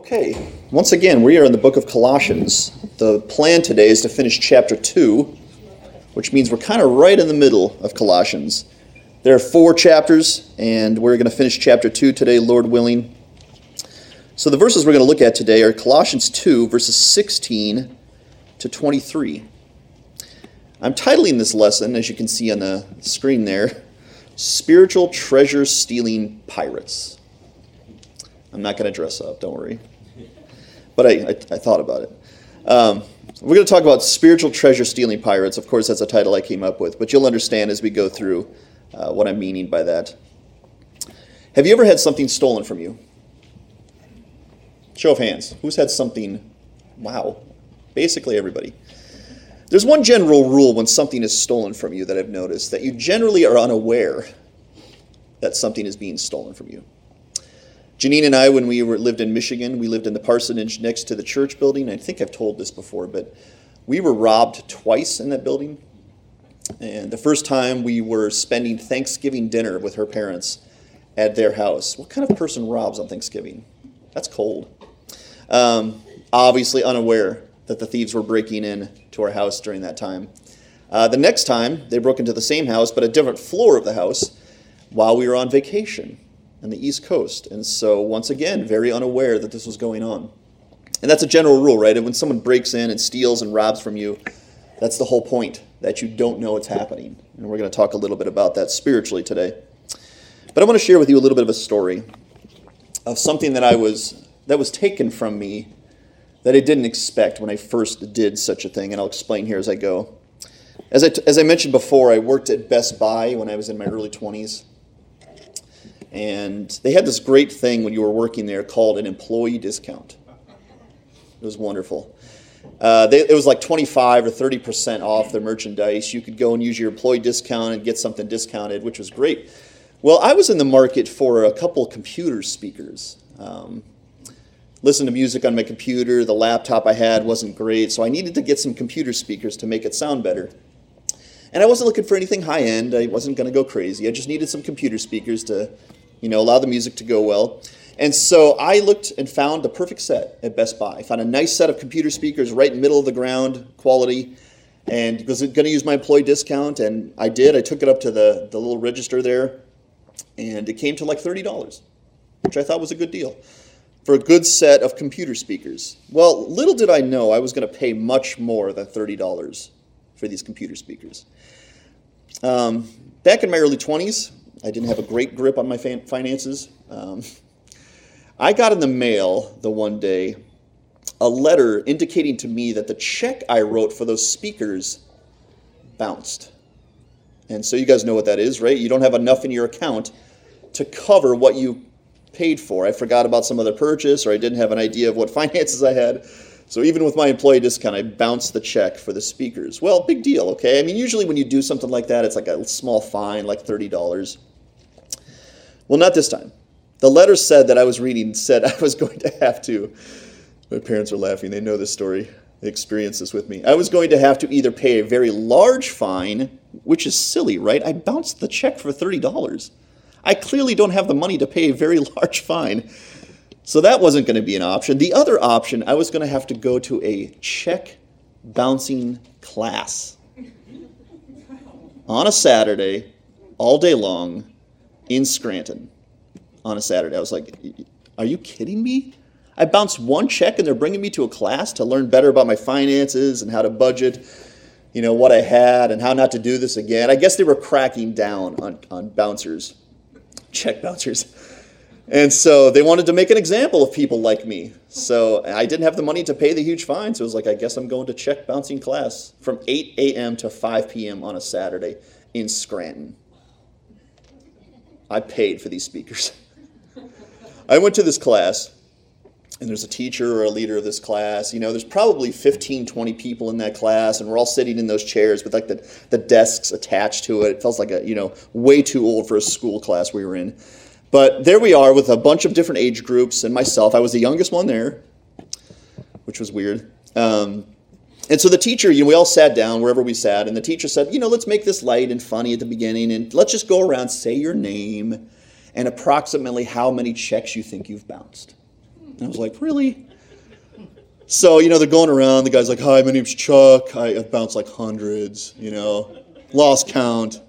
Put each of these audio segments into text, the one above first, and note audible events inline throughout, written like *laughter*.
Okay, once again, we are in the book of Colossians. The plan today is to finish chapter 2, which means we're kind of right in the middle of Colossians. There are four chapters, and we're going to finish chapter 2 today, Lord willing. So the verses we're going to look at today are Colossians 2, verses 16 to 23. I'm titling this lesson, as you can see on the screen there, Spiritual Treasure Stealing Pirates. I'm not going to dress up, don't worry. But I, I, I thought about it. Um, we're going to talk about spiritual treasure stealing pirates. Of course, that's a title I came up with, but you'll understand as we go through uh, what I'm meaning by that. Have you ever had something stolen from you? Show of hands. Who's had something? Wow. Basically, everybody. There's one general rule when something is stolen from you that I've noticed that you generally are unaware that something is being stolen from you. Janine and I, when we were, lived in Michigan, we lived in the parsonage next to the church building. I think I've told this before, but we were robbed twice in that building. And the first time we were spending Thanksgiving dinner with her parents at their house. What kind of person robs on Thanksgiving? That's cold. Um, obviously, unaware that the thieves were breaking in to our house during that time. Uh, the next time, they broke into the same house, but a different floor of the house while we were on vacation on the East Coast. And so, once again, very unaware that this was going on. And that's a general rule, right? And when someone breaks in and steals and robs from you, that's the whole point, that you don't know it's happening. And we're going to talk a little bit about that spiritually today. But I want to share with you a little bit of a story of something that I was that was taken from me that I didn't expect when I first did such a thing, and I'll explain here as I go. As I, as I mentioned before, I worked at Best Buy when I was in my early 20s. And they had this great thing when you were working there called an employee discount. It was wonderful. Uh, they, it was like 25 or 30% off their merchandise. You could go and use your employee discount and get something discounted, which was great. Well, I was in the market for a couple computer speakers. Um, listen to music on my computer. The laptop I had wasn't great, so I needed to get some computer speakers to make it sound better. And I wasn't looking for anything high end. I wasn't going to go crazy. I just needed some computer speakers to you know, allow the music to go well. And so I looked and found the perfect set at Best Buy. I found a nice set of computer speakers right middle of the ground, quality, and was going to use my employee discount, and I did. I took it up to the, the little register there, and it came to like $30, which I thought was a good deal for a good set of computer speakers. Well, little did I know I was going to pay much more than $30 for these computer speakers. Um, back in my early 20s, I didn't have a great grip on my finances. Um, I got in the mail the one day a letter indicating to me that the check I wrote for those speakers bounced. And so you guys know what that is, right? You don't have enough in your account to cover what you paid for. I forgot about some other purchase or I didn't have an idea of what *laughs* finances I had. So even with my employee discount, I bounced the check for the speakers. Well, big deal, okay? I mean, usually when you do something like that, it's like a small fine, like $30. Well, not this time. The letter said that I was reading said *laughs* I was going to have to. My parents are laughing. They know this story. They experienced this with me. I was going to have to either pay a very large fine, which is silly, right? I bounced the check for $30. I clearly don't have the money to pay a very *laughs* large fine. So that wasn't going to be an option. The other option, I was going to have to go to a check bouncing class on a Saturday, all day long, in Scranton on a Saturday. I was like, are you kidding me? I bounced one check and they're bringing me to a class to learn better about my finances and how to budget, you know, what I had and how not to do this again. I guess they were cracking down on, on bouncers, check bouncers. And so they wanted to make an example of people like me. So I didn't have the money to pay the huge fine. So it was like, I guess I'm going to check bouncing class from 8 a.m. to 5 p.m. on a Saturday in Scranton. I paid for these speakers. *laughs* I went to this class, and there's a teacher or a leader of this class. You know, there's probably 15, 20 people in that class, and we're all sitting in those chairs with like the, the desks attached to it. It feels like a, you know, way too old for a school class we were in. But there we are with a bunch of different age groups and myself. I was the youngest one there, which was weird. Um, and so the teacher, you know, we all sat down wherever we sat, and the teacher said, you know, let's make this light and funny at the beginning, and let's just go around, say your name, and approximately how many checks you think you've bounced. And I was like, really? So, you know, they're going around. The guy's like, hi, my name's Chuck. I, I've bounced like hundreds, you know, lost count.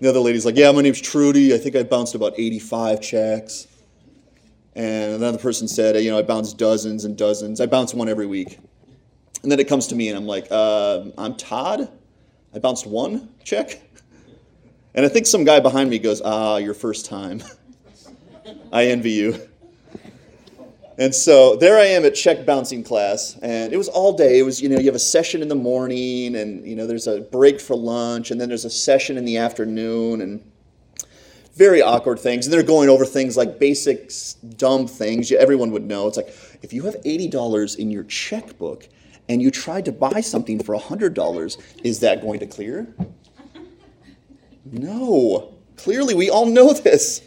The other lady's like, yeah, my name's Trudy. I think I bounced about 85 checks. And another person said, you know, I bounce dozens and dozens. I bounce one every week. And then it comes to me, and I'm like, uh, I'm Todd. I bounced one check. And I think some guy behind me goes, ah, your first time. *laughs* I envy you. And so there I am at check bouncing class, and it was all day. It was, you know, you have a session in the morning, and, you know, there's a break for lunch, and then there's a session in the afternoon, and very awkward things. And they're going over things like basic, dumb things everyone would know. It's like, if you have $80 in your checkbook and you tried to buy something for $100, is that going to clear? No. Clearly, we all know this.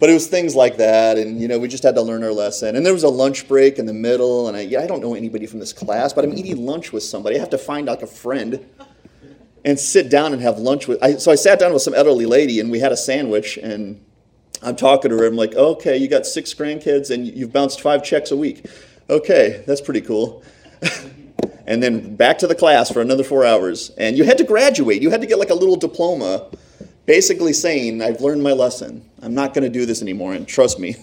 But it was things like that, and you know, we just had to learn our lesson. And there was a lunch break in the middle, and I, yeah, I don't know anybody from this class, but I'm eating lunch with somebody. I have to find like a friend and sit down and have lunch with. I, so I sat down with some elderly lady, and we had a sandwich, and I'm talking to her. I'm like, okay, you got six grandkids, and you've bounced five checks a week. Okay, that's pretty cool. *laughs* and then back to the class for another four hours. And you had to graduate. You had to get like a little diploma, basically saying, I've learned my lesson. I'm not going to do this anymore. And trust me,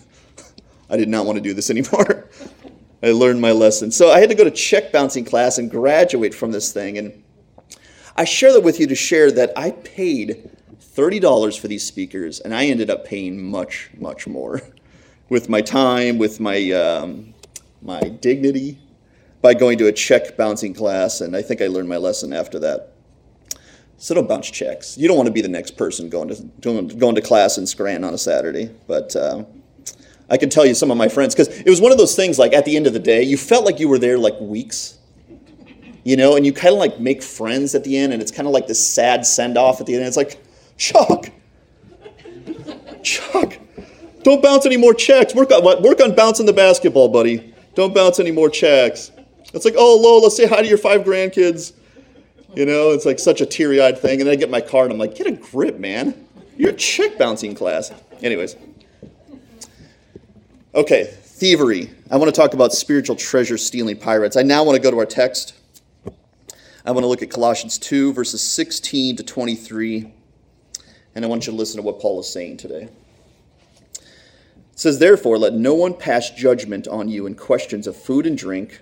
*laughs* I did not want to do this anymore. *laughs* I learned my lesson. So I had to go to check bouncing class and graduate from this thing. And I share that with you to share that I paid $30 for these speakers, and I ended up paying much, much more with my time, with my, um, my dignity, by going to a check bouncing class, and I think I learned my lesson after that. So don't bounce checks. You don't want to be the next person going to going to class in Scranton on a Saturday. But uh, I can tell you some of my friends because it was one of those things. Like at the end of the day, you felt like you were there like weeks, you know, and you kind of like make friends at the end, and it's kind of like this sad send off at the end. It's like, Chuck, Chuck, don't bounce any more checks. Work on work on bouncing the basketball, buddy. Don't bounce any more checks. It's like, oh, Lola, say hi to your five grandkids. You know, it's like such a teary eyed thing. And then I get my card and I'm like, get a grip, man. You're a check bouncing class. Anyways. Okay, thievery. I want to talk about spiritual treasure stealing pirates. I now want to go to our text. I want to look at Colossians 2, verses 16 to 23. And I want you to listen to what Paul is saying today. It says, Therefore, let no one pass judgment on you in questions of food and drink,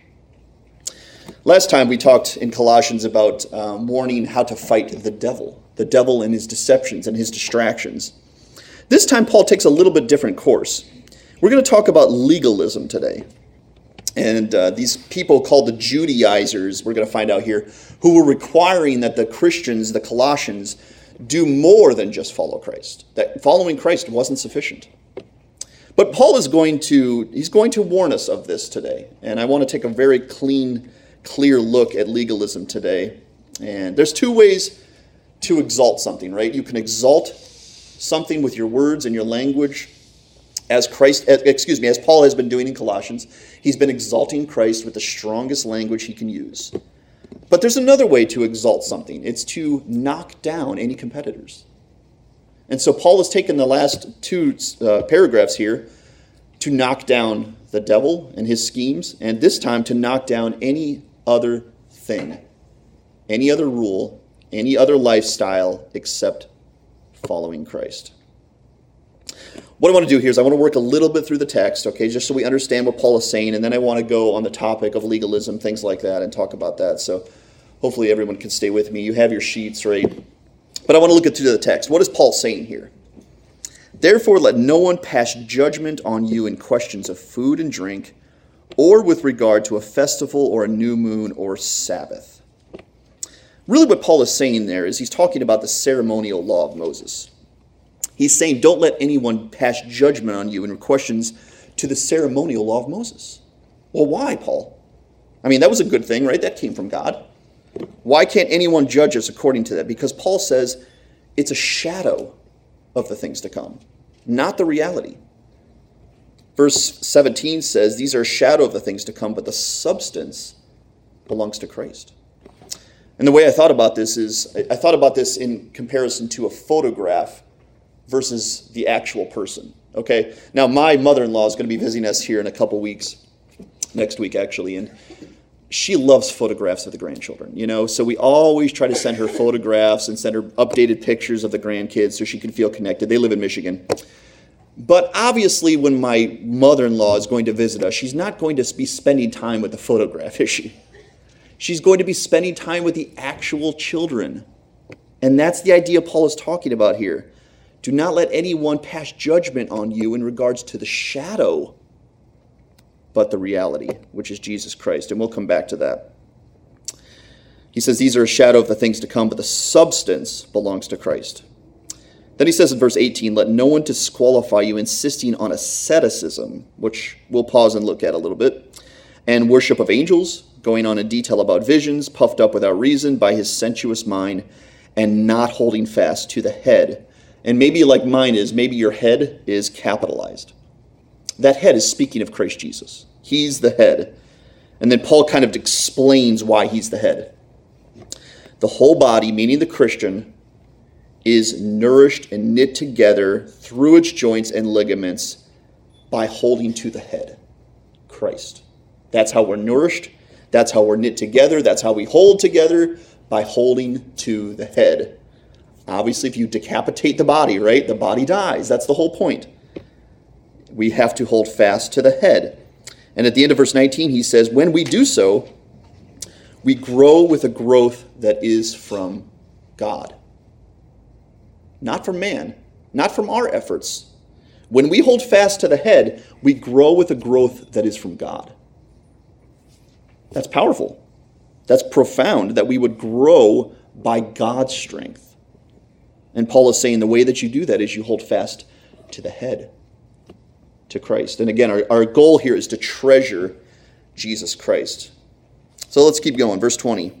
Last time we talked in Colossians about um, warning how to fight the devil, the devil and his deceptions and his distractions. This time, Paul takes a little bit different course. We're going to talk about legalism today. And uh, these people called the Judaizers, we're going to find out here, who were requiring that the Christians, the Colossians, do more than just follow Christ. That following Christ wasn't sufficient. But Paul is going to he's going to warn us of this today. And I want to take a very clean, clear look at legalism today. And there's two ways to exalt something, right? You can exalt something with your words and your language as Christ excuse me, as Paul has been doing in Colossians. He's been exalting Christ with the strongest language he can use. But there's another way to exalt something it's to knock down any competitors. And so Paul has taken the last two uh, paragraphs here to knock down the devil and his schemes, and this time to knock down any other thing, any other rule, any other lifestyle except following Christ. What I want to do here is I want to work a little bit through the text, okay, just so we understand what Paul is saying, and then I want to go on the topic of legalism, things like that, and talk about that. So Hopefully, everyone can stay with me. You have your sheets, right? But I want to look at through the text. What is Paul saying here? Therefore, let no one pass judgment on you in questions of food and drink, or with regard to a festival or a new moon or Sabbath. Really, what Paul is saying there is he's talking about the ceremonial law of Moses. He's saying, don't let anyone pass judgment on you in questions to the ceremonial law of Moses. Well, why, Paul? I mean, that was a good thing, right? That came from God. Why can't anyone judge us according to that? Because Paul says it's a shadow of the things to come, not the reality. Verse 17 says, These are a shadow of the things to come, but the substance belongs to Christ. And the way I thought about this is I thought about this in comparison to a photograph versus the actual person. Okay? Now, my mother in law is going to be visiting us here in a couple weeks, next week actually, and she loves photographs of the grandchildren, you know, so we always try to send her photographs and send her updated pictures of the grandkids so she can feel connected. They live in Michigan. But obviously, when my mother in law is going to visit us, she's not going to be spending time with the photograph, *laughs* is she? She's going to be spending time with the actual children. And that's the idea Paul is talking about here. Do not let anyone pass judgment on you in regards to the shadow but the reality, which is Jesus Christ. And we'll come back to that. He says, These are a shadow of the things to come, but the substance belongs to Christ. Then he says in verse 18, Let no one disqualify you, insisting on asceticism, which we'll pause and look at a little bit, and worship of angels, going on in detail about visions, puffed up without reason by his sensuous mind, and not holding fast to the head. And maybe like mine is, maybe your head is capitalized. That head is speaking of Christ Jesus. He's the head. And then Paul kind of explains why he's the head. The whole body, meaning the Christian, is nourished and knit together through its joints and ligaments by holding to the head, Christ. That's how we're nourished. That's how we're knit together. That's how we hold together by holding to the head. Obviously, if you decapitate the body, right, the body dies. That's the whole point we have to hold fast to the head. And at the end of verse 19, he says, When we do so, we grow with a growth that is from God. Not from man, not from our efforts. When we hold fast to the head, we grow with a growth that is from God. That's powerful. That's profound that we would grow by God's strength. And Paul is saying the way that you do that is you hold fast to the head to Christ. And again, our, our goal here is to treasure Jesus Christ. So let's keep going. Verse 20.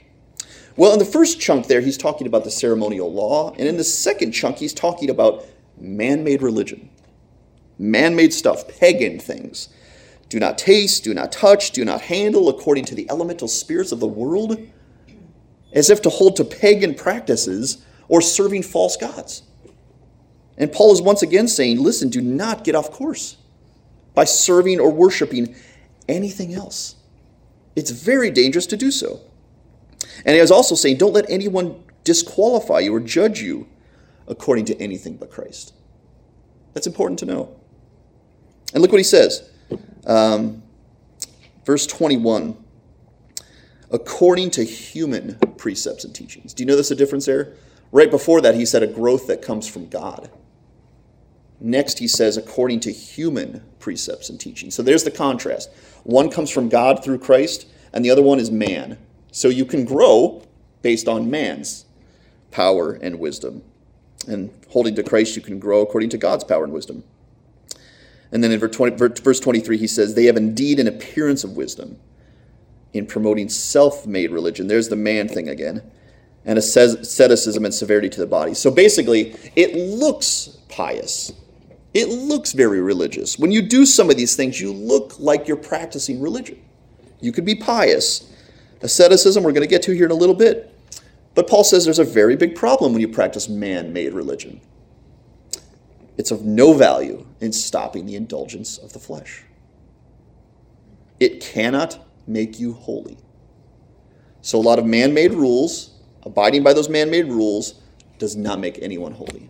Well, in the first chunk there, he's talking about the ceremonial law, and in the second chunk, he's talking about man made religion, man made stuff, pagan things. Do not taste, do not touch, do not handle according to the elemental spirits of the world, as if to hold to pagan practices or serving false gods. And Paul is once again saying, listen, do not get off course by serving or worshiping anything else. It's very dangerous to do so. And he was also saying, don't let anyone disqualify you or judge you according to anything but Christ. That's important to know. And look what he says. Um, verse 21 according to human precepts and teachings. Do you notice the difference there? Right before that, he said a growth that comes from God. Next, he says, according to human precepts and teachings. So there's the contrast. One comes from God through Christ, and the other one is man. So you can grow based on man's power and wisdom. And holding to Christ, you can grow according to God's power and wisdom. And then in verse 23, he says, They have indeed an appearance of wisdom in promoting self made religion. There's the man thing again. And asceticism and severity to the body. So basically, it looks pious it looks very religious. When you do some of these things, you look like you're practicing religion. You could be pious. Asceticism, we're going to get to here in a little bit. But Paul says there's a very big problem when you practice man made religion. It's of no value in stopping the indulgence of the flesh. It cannot make you holy. So, a lot of man made rules, abiding by those man made rules, does not make anyone holy.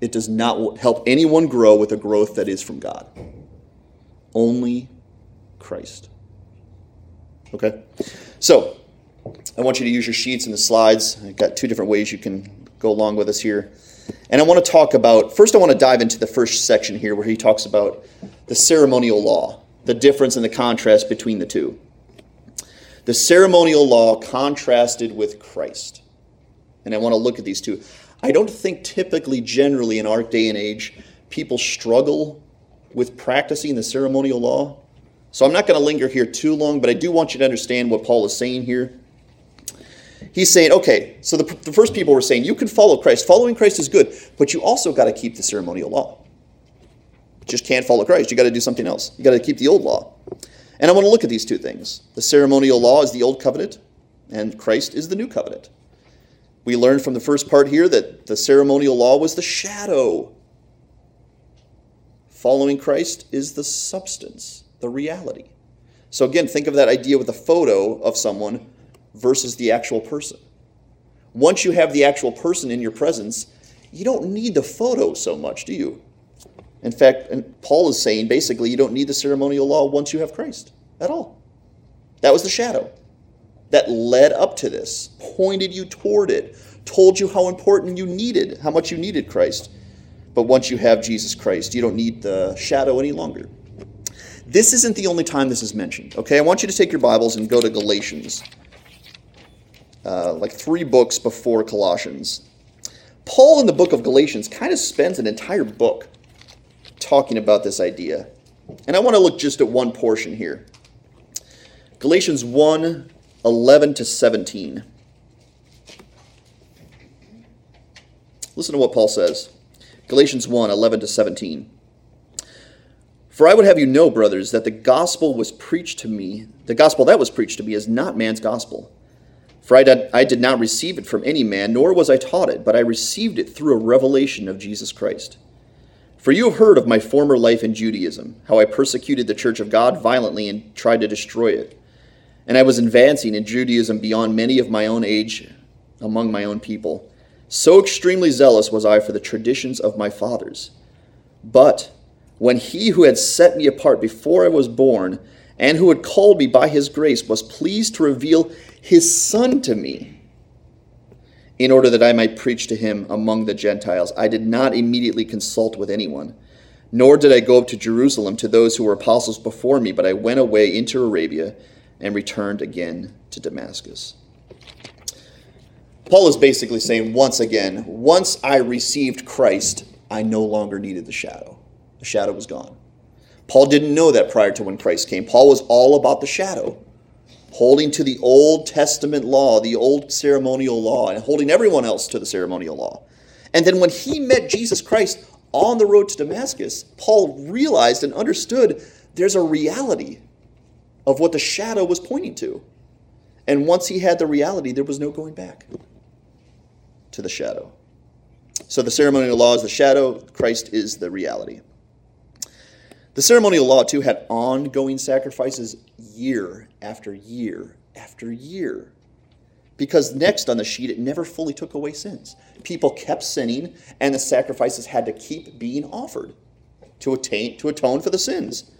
It does not help anyone grow with a growth that is from God. Only Christ. Okay? So, I want you to use your sheets and the slides. I've got two different ways you can go along with us here. And I want to talk about, first, I want to dive into the first section here where he talks about the ceremonial law, the difference and the contrast between the two. The ceremonial law contrasted with Christ. And I want to look at these two. I don't think typically, generally, in our day and age, people struggle with practicing the ceremonial law. So I'm not going to linger here too long, but I do want you to understand what Paul is saying here. He's saying, okay, so the, the first people were saying, you can follow Christ. Following Christ is good, but you also got to keep the ceremonial law. You just can't follow Christ. You got to do something else. You got to keep the old law. And I want to look at these two things. The ceremonial law is the old covenant, and Christ is the new covenant. We learned from the first part here that the ceremonial law was the shadow. Following Christ is the substance, the reality. So again, think of that idea with a photo of someone versus the actual person. Once you have the actual person in your presence, you don't need the photo so much, do you? In fact, Paul is saying basically you don't need the ceremonial law once you have Christ at all. That was the shadow that led up to this, pointed you toward it, told you how important you needed, how much you needed Christ. But once you have Jesus Christ, you don't need the shadow any longer. This isn't the only time this is mentioned. Okay, I want you to take your Bibles and go to Galatians uh, like three books before Colossians. Paul in the book of Galatians kind of spends an entire book talking about this idea. And I want to look just at one portion here Galatians 1 11 to 17. Listen to what Paul says Galatians 1 11 to 17. For I would have you know, brothers, that the gospel was preached to me, the gospel that was preached to me is not man's gospel. For I did, I did not receive it from any man, nor was I taught it, but I received it through a revelation of Jesus Christ. For you have heard of my former life in Judaism, how I persecuted the church of God violently and tried to destroy it. And I was advancing in Judaism beyond many of my own age among my own people. So extremely zealous was I for the traditions of my fathers. But when he who had set me apart before I was born, and who had called me by his grace, was pleased to reveal his Son to me, in order that I might preach to him among the Gentiles. I did not immediately consult with anyone, nor did I go up to Jerusalem to those who were apostles before me, but I went away into Arabia and returned again to Damascus. Paul is basically saying, once again, once I received Christ, I no longer needed the shadow. The shadow was gone. Paul didn't know that prior to when Christ came. Paul was all about the shadow holding to the Old Testament law, the old ceremonial law, and holding everyone else to the ceremonial law. And then when he met Jesus Christ on the road to Damascus, Paul realized and understood there's a reality of what the shadow was pointing to. And once he had the reality, there was no going back to the shadow. So the ceremonial law is the shadow, Christ is the reality. The ceremonial law, too, had ongoing sacrifices year after year after year. Because next on the sheet, it never fully took away sins. People kept sinning, and the sacrifices had to keep being offered to, attain, to atone for the sins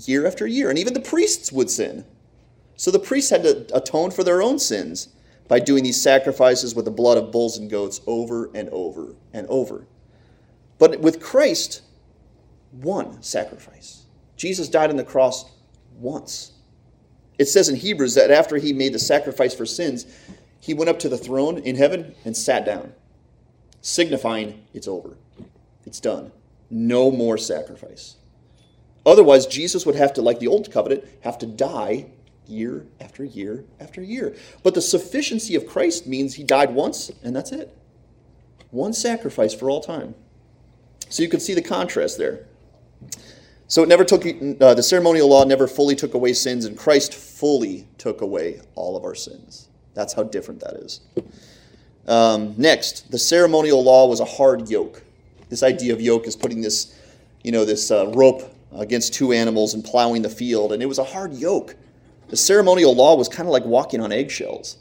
year after year. And even the priests would sin. So the priests had to atone for their own sins by doing these sacrifices with the blood of bulls and goats over and over and over. But with Christ, one sacrifice. Jesus died on the cross once. It says in Hebrews that after he made the sacrifice for sins, he went up to the throne in heaven and sat down, signifying it's over. It's done. No more sacrifice. Otherwise, Jesus would have to, like the old covenant, have to die year after year after year. But the sufficiency of Christ means he died once, and that's it. One sacrifice for all time. So you can see the contrast there. So it never took uh, the ceremonial law never fully took away sins, and Christ fully took away all of our sins. That's how different that is. Um, next, the ceremonial law was a hard yoke. This idea of yoke is putting this, you know, this uh, rope against two animals and plowing the field, and it was a hard yoke. The ceremonial law was kind of like walking on eggshells.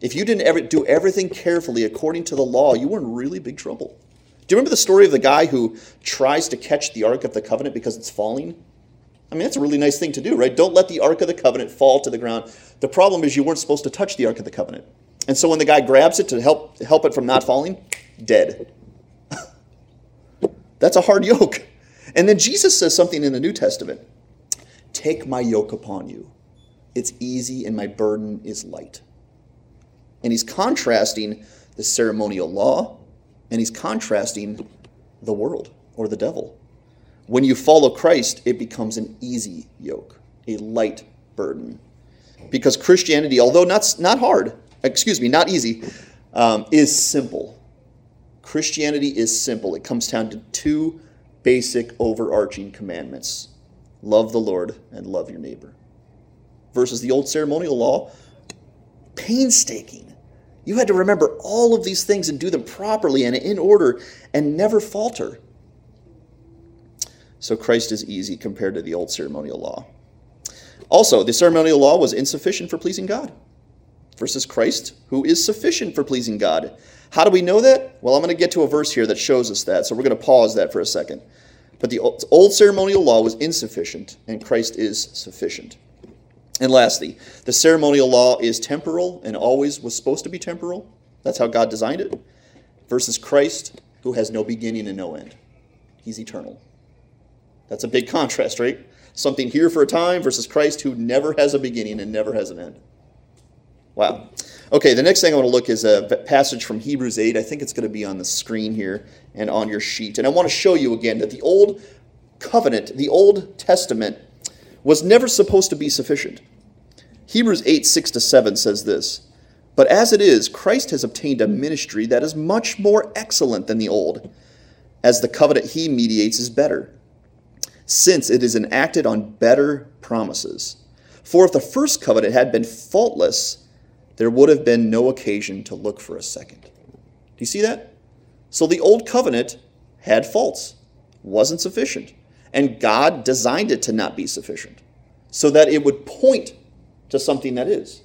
If you didn't ever do everything carefully according to the law, you were in really big trouble. Do you remember the story of the guy who tries to catch the Ark of the Covenant because it's falling? I mean, that's a really nice thing to do, right? Don't let the Ark of the Covenant fall to the ground. The problem is you weren't supposed to touch the Ark of the Covenant. And so when the guy grabs it to help, help it from not falling, dead. *laughs* that's a hard yoke. And then Jesus says something in the New Testament Take my yoke upon you. It's easy and my burden is light. And he's contrasting the ceremonial law and he's contrasting the world or the devil. When you follow Christ, it becomes an easy yoke, a light burden. Because Christianity, although not, not hard, excuse me, not easy, um, is simple. Christianity is simple. It comes down to two basic overarching commandments love the Lord and love your neighbor. Versus the old ceremonial law, painstaking. You had to remember all of these things and do them properly and in order and never falter. So Christ is easy compared to the old ceremonial law. Also, the ceremonial law was insufficient for pleasing God versus Christ, who is sufficient for pleasing God. How do we know that? Well, I'm going to get to a verse here that shows us that, so we're going to pause that for a second. But the old ceremonial law was insufficient, and Christ is sufficient. And lastly, the ceremonial law is temporal and always was supposed to be temporal. That's how God designed it. Versus Christ, who has no beginning and no end. He's eternal. That's a big contrast, right? Something here for a time versus Christ, who never has a beginning and never has an end. Wow. Okay, the next thing I want to look is a passage from Hebrews 8. I think it's going to be on the screen here and on your sheet. And I want to show you again that the Old Covenant, the Old Testament, was never supposed to be sufficient. Hebrews 8, 6 to 7 says this But as it is, Christ has obtained a ministry that is much more excellent than the old, as the covenant he mediates is better, since it is enacted on better promises. For if the first covenant had been faultless, there would have been no occasion to look for a second. Do you see that? So the old covenant had faults, wasn't sufficient. And God designed it to not be sufficient so that it would point to something that is.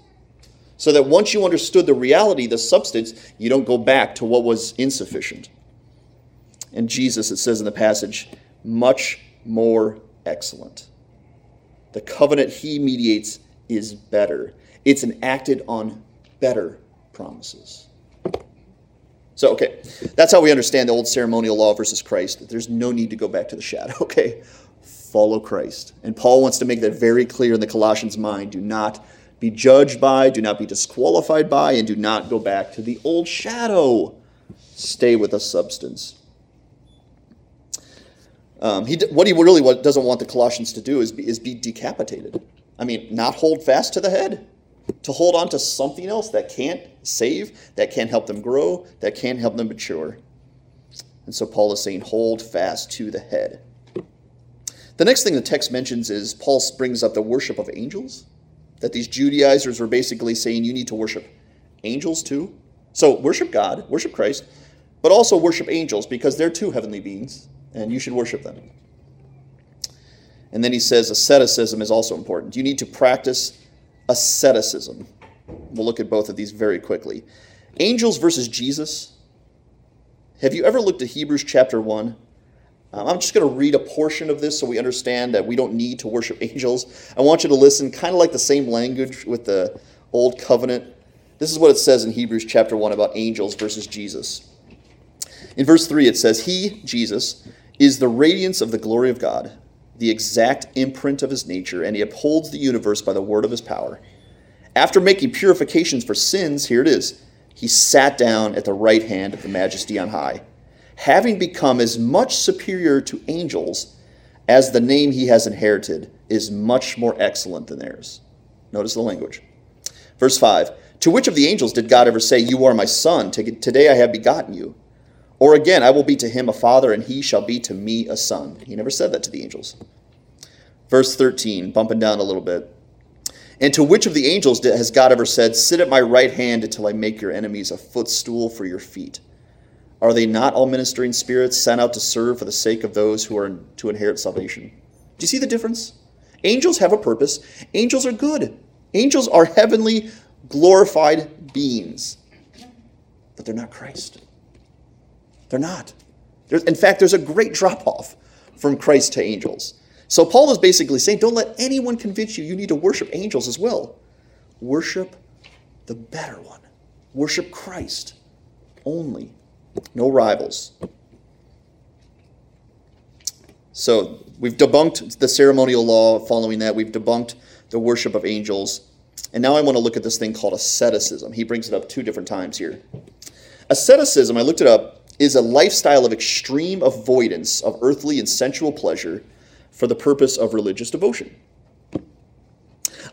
So that once you understood the reality, the substance, you don't go back to what was insufficient. And Jesus, it says in the passage, much more excellent. The covenant he mediates is better, it's enacted on better promises. So, okay, that's how we understand the old ceremonial law versus Christ. There's no need to go back to the shadow, *laughs* okay? Follow Christ. And Paul wants to make that very clear in the Colossians' mind. Do not be judged by, do not be disqualified by, and do not go back to the old shadow. Stay with the substance. Um, he, what he really doesn't want the Colossians to do is be, is be decapitated. I mean, not hold fast to the head to hold on to something else that can't save, that can't help them grow, that can't help them mature. And so Paul is saying, hold fast to the head. The next thing the text mentions is Paul brings up the worship of angels, that these Judaizers were basically saying you need to worship angels too. So worship God, worship Christ, but also worship angels because they're two heavenly beings and you should worship them. And then he says asceticism is also important. You need to practice asceticism. We'll look at both of these very quickly. Angels versus Jesus. Have you ever looked at Hebrews chapter 1? Um, I'm just going to read a portion of this so we understand that we don't need to worship *laughs* angels. I want you to listen, kind of like the same language with the Old Covenant. This is what it says in Hebrews chapter 1 about angels versus Jesus. In verse 3, it says, He, Jesus, is the radiance of the glory of God the exact imprint of his nature, and he upholds the universe by the word of his power. After making purifications for sins, here it is, he sat down at the right hand of the majesty on high, having become as much superior to angels as the name he has inherited is much more excellent than theirs. Notice the language. Verse 5 To which of the angels did God ever say, You are my son, today I have begotten you? Or again, I will be to him a father, and he shall be to me a son. He never said that to the angels. Verse 13, bumping down a little bit. And to which of the angels has God ever said, Sit at my right hand until I make your enemies a footstool for your feet? Are they not all ministering spirits sent out to serve for the sake of those who are to inherit salvation? Do you see the difference? Angels have a purpose. Angels are good. Angels are heavenly, glorified beings. But they're not Christ. They're not. There's, in fact, there's a great drop off from Christ to angels. So Paul is basically saying, don't let anyone convince you you need to worship angels as well. Worship the better one. Worship Christ only. No rivals. So we've debunked the ceremonial law following that. We've debunked the worship of angels. And now I want to look at this thing called asceticism. He brings it up two different times here. Asceticism, I looked it up, is a lifestyle of extreme avoidance of earthly and sensual pleasure for the purpose of religious devotion.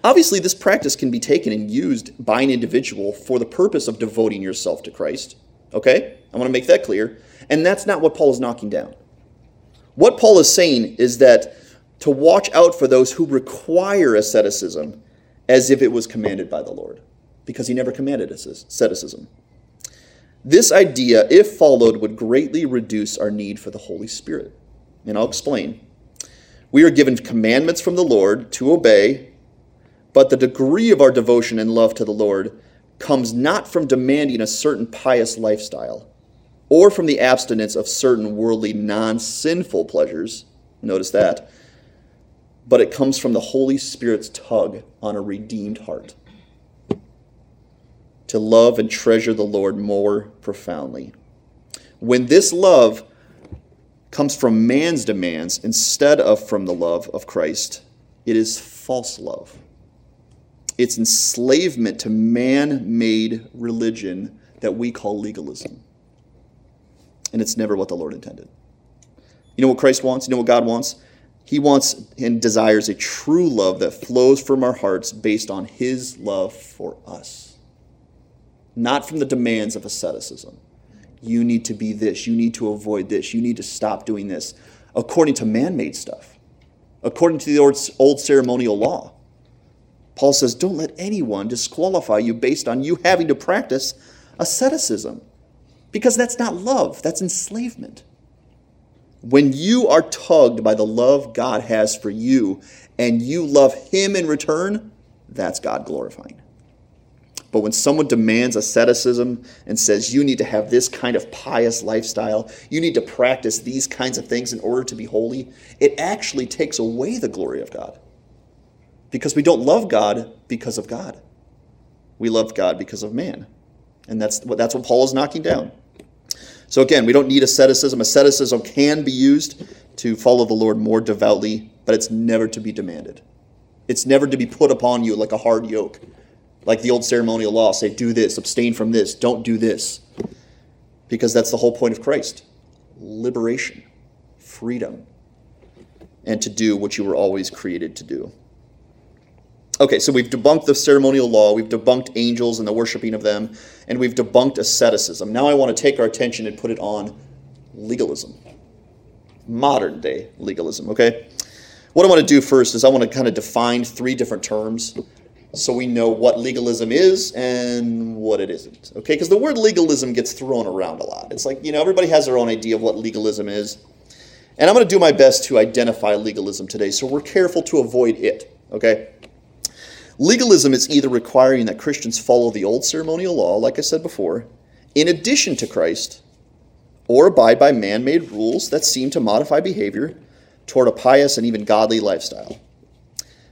Obviously, this practice can be taken and used by an individual for the purpose of devoting yourself to Christ. Okay? I want to make that clear. And that's not what Paul is knocking down. What Paul is saying is that to watch out for those who require asceticism as if it was commanded by the Lord, because he never commanded asceticism. This idea, if followed, would greatly reduce our need for the Holy Spirit. And I'll explain. We are given commandments from the Lord to obey, but the degree of our devotion and love to the Lord comes not from demanding a certain pious lifestyle or from the abstinence of certain worldly, non sinful pleasures. Notice that. But it comes from the Holy Spirit's tug on a redeemed heart to love and treasure the Lord more profoundly. When this love comes from man's demands instead of from the love of Christ, it is false love. It's enslavement to man made religion that we call legalism. And it's never what the Lord intended. You know what Christ wants? You know what God wants? He wants and desires a true love that flows from our hearts based on His love for us, not from the demands of asceticism you need to be this, you need to avoid this, you need to stop doing this, according to man made stuff, according to the old, old ceremonial law. Paul says, don't let anyone disqualify you based on you having to practice asceticism, because that's not love, that's enslavement. When you are tugged by the love God has for you and you love Him in return, that's God glorifying. But when someone demands asceticism and says you need to have this kind of pious lifestyle, you need to practice these kinds of things in order to be holy, it actually takes away the glory of God. Because we don't love God because of God. We love God because of man. And that's what, that's what Paul is knocking down. So again, we don't need asceticism. Asceticism can be used to follow the Lord more devoutly, but it's never to be demanded. It's never to be put upon you like a hard yoke like the old ceremonial law say, do this, abstain from this, don't do this. Because that's the whole point of Christ liberation, freedom, and to do what you were always created to do. Okay, so we've debunked the ceremonial law, we've debunked angels and the worshiping of them, and we've debunked asceticism. Now I want to take our attention and put it on legalism. Modern day legalism, okay? What I want to do first is I want to kind of define three different terms so we know what legalism is and what it isn't. Okay, because the word legalism gets thrown around a lot. It's like, you know, everybody has their own idea of what legalism is. And I'm going to do my best to identify legalism today, so we're careful to avoid it. Okay? Legalism is either requiring that Christians follow the old ceremonial law, like I said before, in addition to Christ, or abide by man made rules that seem to modify behavior toward a pious and even godly lifestyle.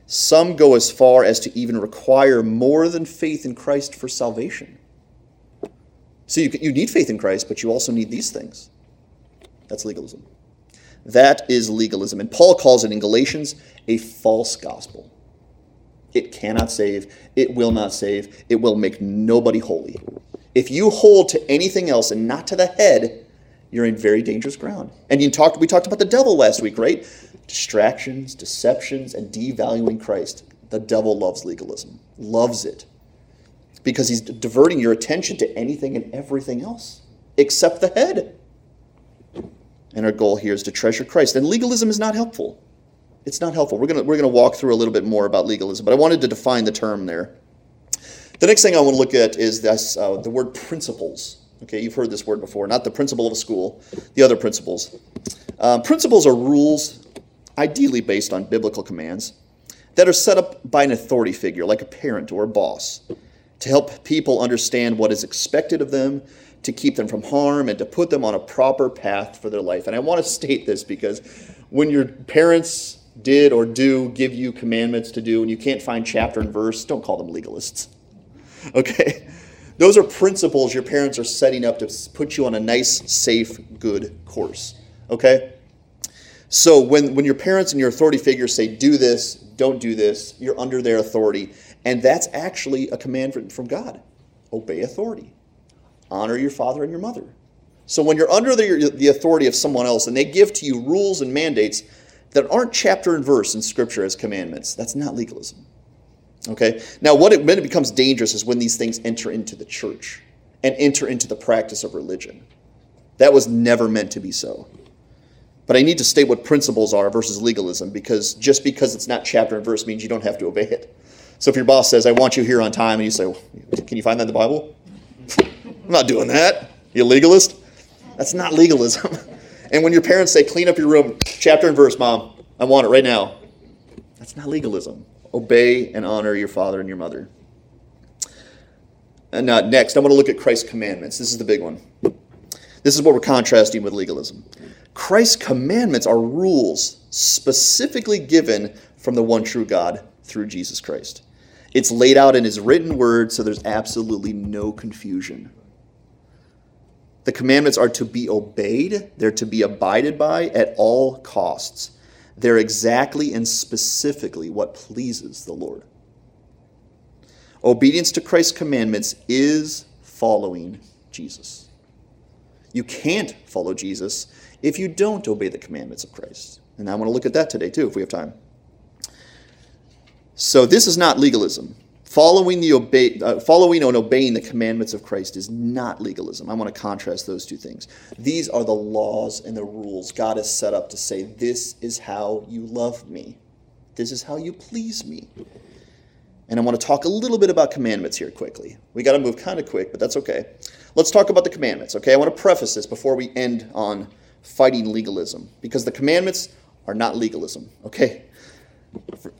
Some go as far as to even require more than faith in Christ for salvation. So you, you need faith in Christ, but you also need these things. That's legalism. That is legalism. And Paul calls it in Galatians a false gospel. It cannot save, it will not save, it will make nobody holy. If you hold to anything else and not to the head, you're in very dangerous ground. And you talked, we talked about the devil last week, right? Distractions, deceptions, and devaluing Christ. The devil loves legalism, loves it, because he's diverting your attention to anything and everything else except the head. And our goal here is to treasure Christ. And legalism is not helpful. It's not helpful. We're going we're gonna walk through a little bit more about legalism, but I wanted to define the term there. The next thing I want to look at is this, uh, the word principles. Okay, you've heard this word before, not the principal of a school, the other principles. Um, principles are rules, ideally based on biblical commands, that are set up by an authority figure, like a parent or a boss, to help people understand what is expected of them, to keep them from harm, and to put them on a proper path for their life. And I want to state this because when your parents did or do give you commandments to do and you can't find chapter and verse, don't call them legalists. Okay? Those are principles your parents are setting up to put you on a nice, safe, good course. Okay? So when, when your parents and your authority figures say, do this, don't do this, you're under their authority. And that's actually a command from, God obey authority, honor your father and your mother. So when you're under the, the authority of someone else and they give to you rules and mandates that aren't chapter and verse in Scripture as commandments, that's not legalism. Okay? Now, what it, when it becomes dangerous is when these things enter into the church and enter into the practice of religion. That was never meant to be so. But I need to state what principles are versus legalism because just because it's not chapter and verse means you don't have to obey it. So if your boss says, I want you here on time, and you say, well, Can you find that in the Bible? *laughs* I'm not doing that. You legalist? That's not legalism. *laughs* and when your parents say, Clean up your room, chapter and verse, mom, I want it right now. That's not legalism. Obey and honor your father and your mother. And uh, next, I want to look at Christ's commandments. This is the big one. This is what we're contrasting with legalism. Christ's commandments are rules specifically given from the one true God through Jesus Christ. It's laid out in his written word, so there's absolutely no confusion. The commandments are to be obeyed, they're to be abided by at all costs. They're exactly and specifically what pleases the Lord. Obedience to Christ's commandments is following Jesus. You can't follow Jesus if you don't obey the commandments of Christ. And I want to look at that today too, if we have time. So this is not legalism. Following, the obey, uh, following and obeying the commandments of Christ is not legalism. I want to contrast those two things. These are the laws and the rules God has set up to say, this is how you love me. This is how you please me. And I want to talk a little bit about commandments here quickly. We got to move kind of quick, but that's okay. Let's talk about the commandments, okay? I want to preface this before we end on fighting legalism, because the commandments are not legalism, okay?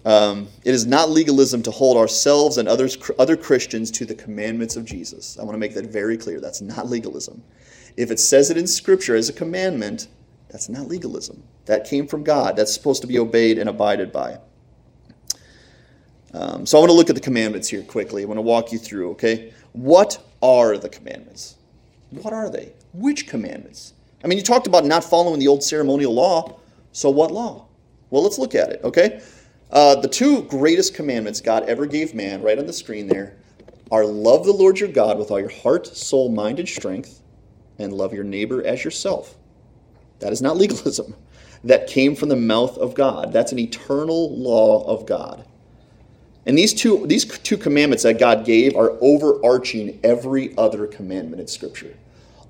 Um, it is not legalism to hold ourselves and others, other Christians to the commandments of Jesus. I want to make that very clear. That's not legalism. If it says it in Scripture as a commandment, that's not legalism. That came from God. That's supposed to be obeyed and abided by. Um, so I want to look at the commandments here quickly. I want to walk you through, okay? What are the commandments? What are they? Which commandments? I mean, you talked about not following the old ceremonial law. So what law? Well, let's look at it, okay? Uh, the two greatest commandments God ever gave man, right on the screen there, are love the Lord your God with all your heart, soul, mind, and strength, and love your neighbor as yourself. That is not legalism. *laughs* That came from the mouth of God. That's an eternal law of God. And these two, these two commandments that God gave are overarching every other commandment in Scripture.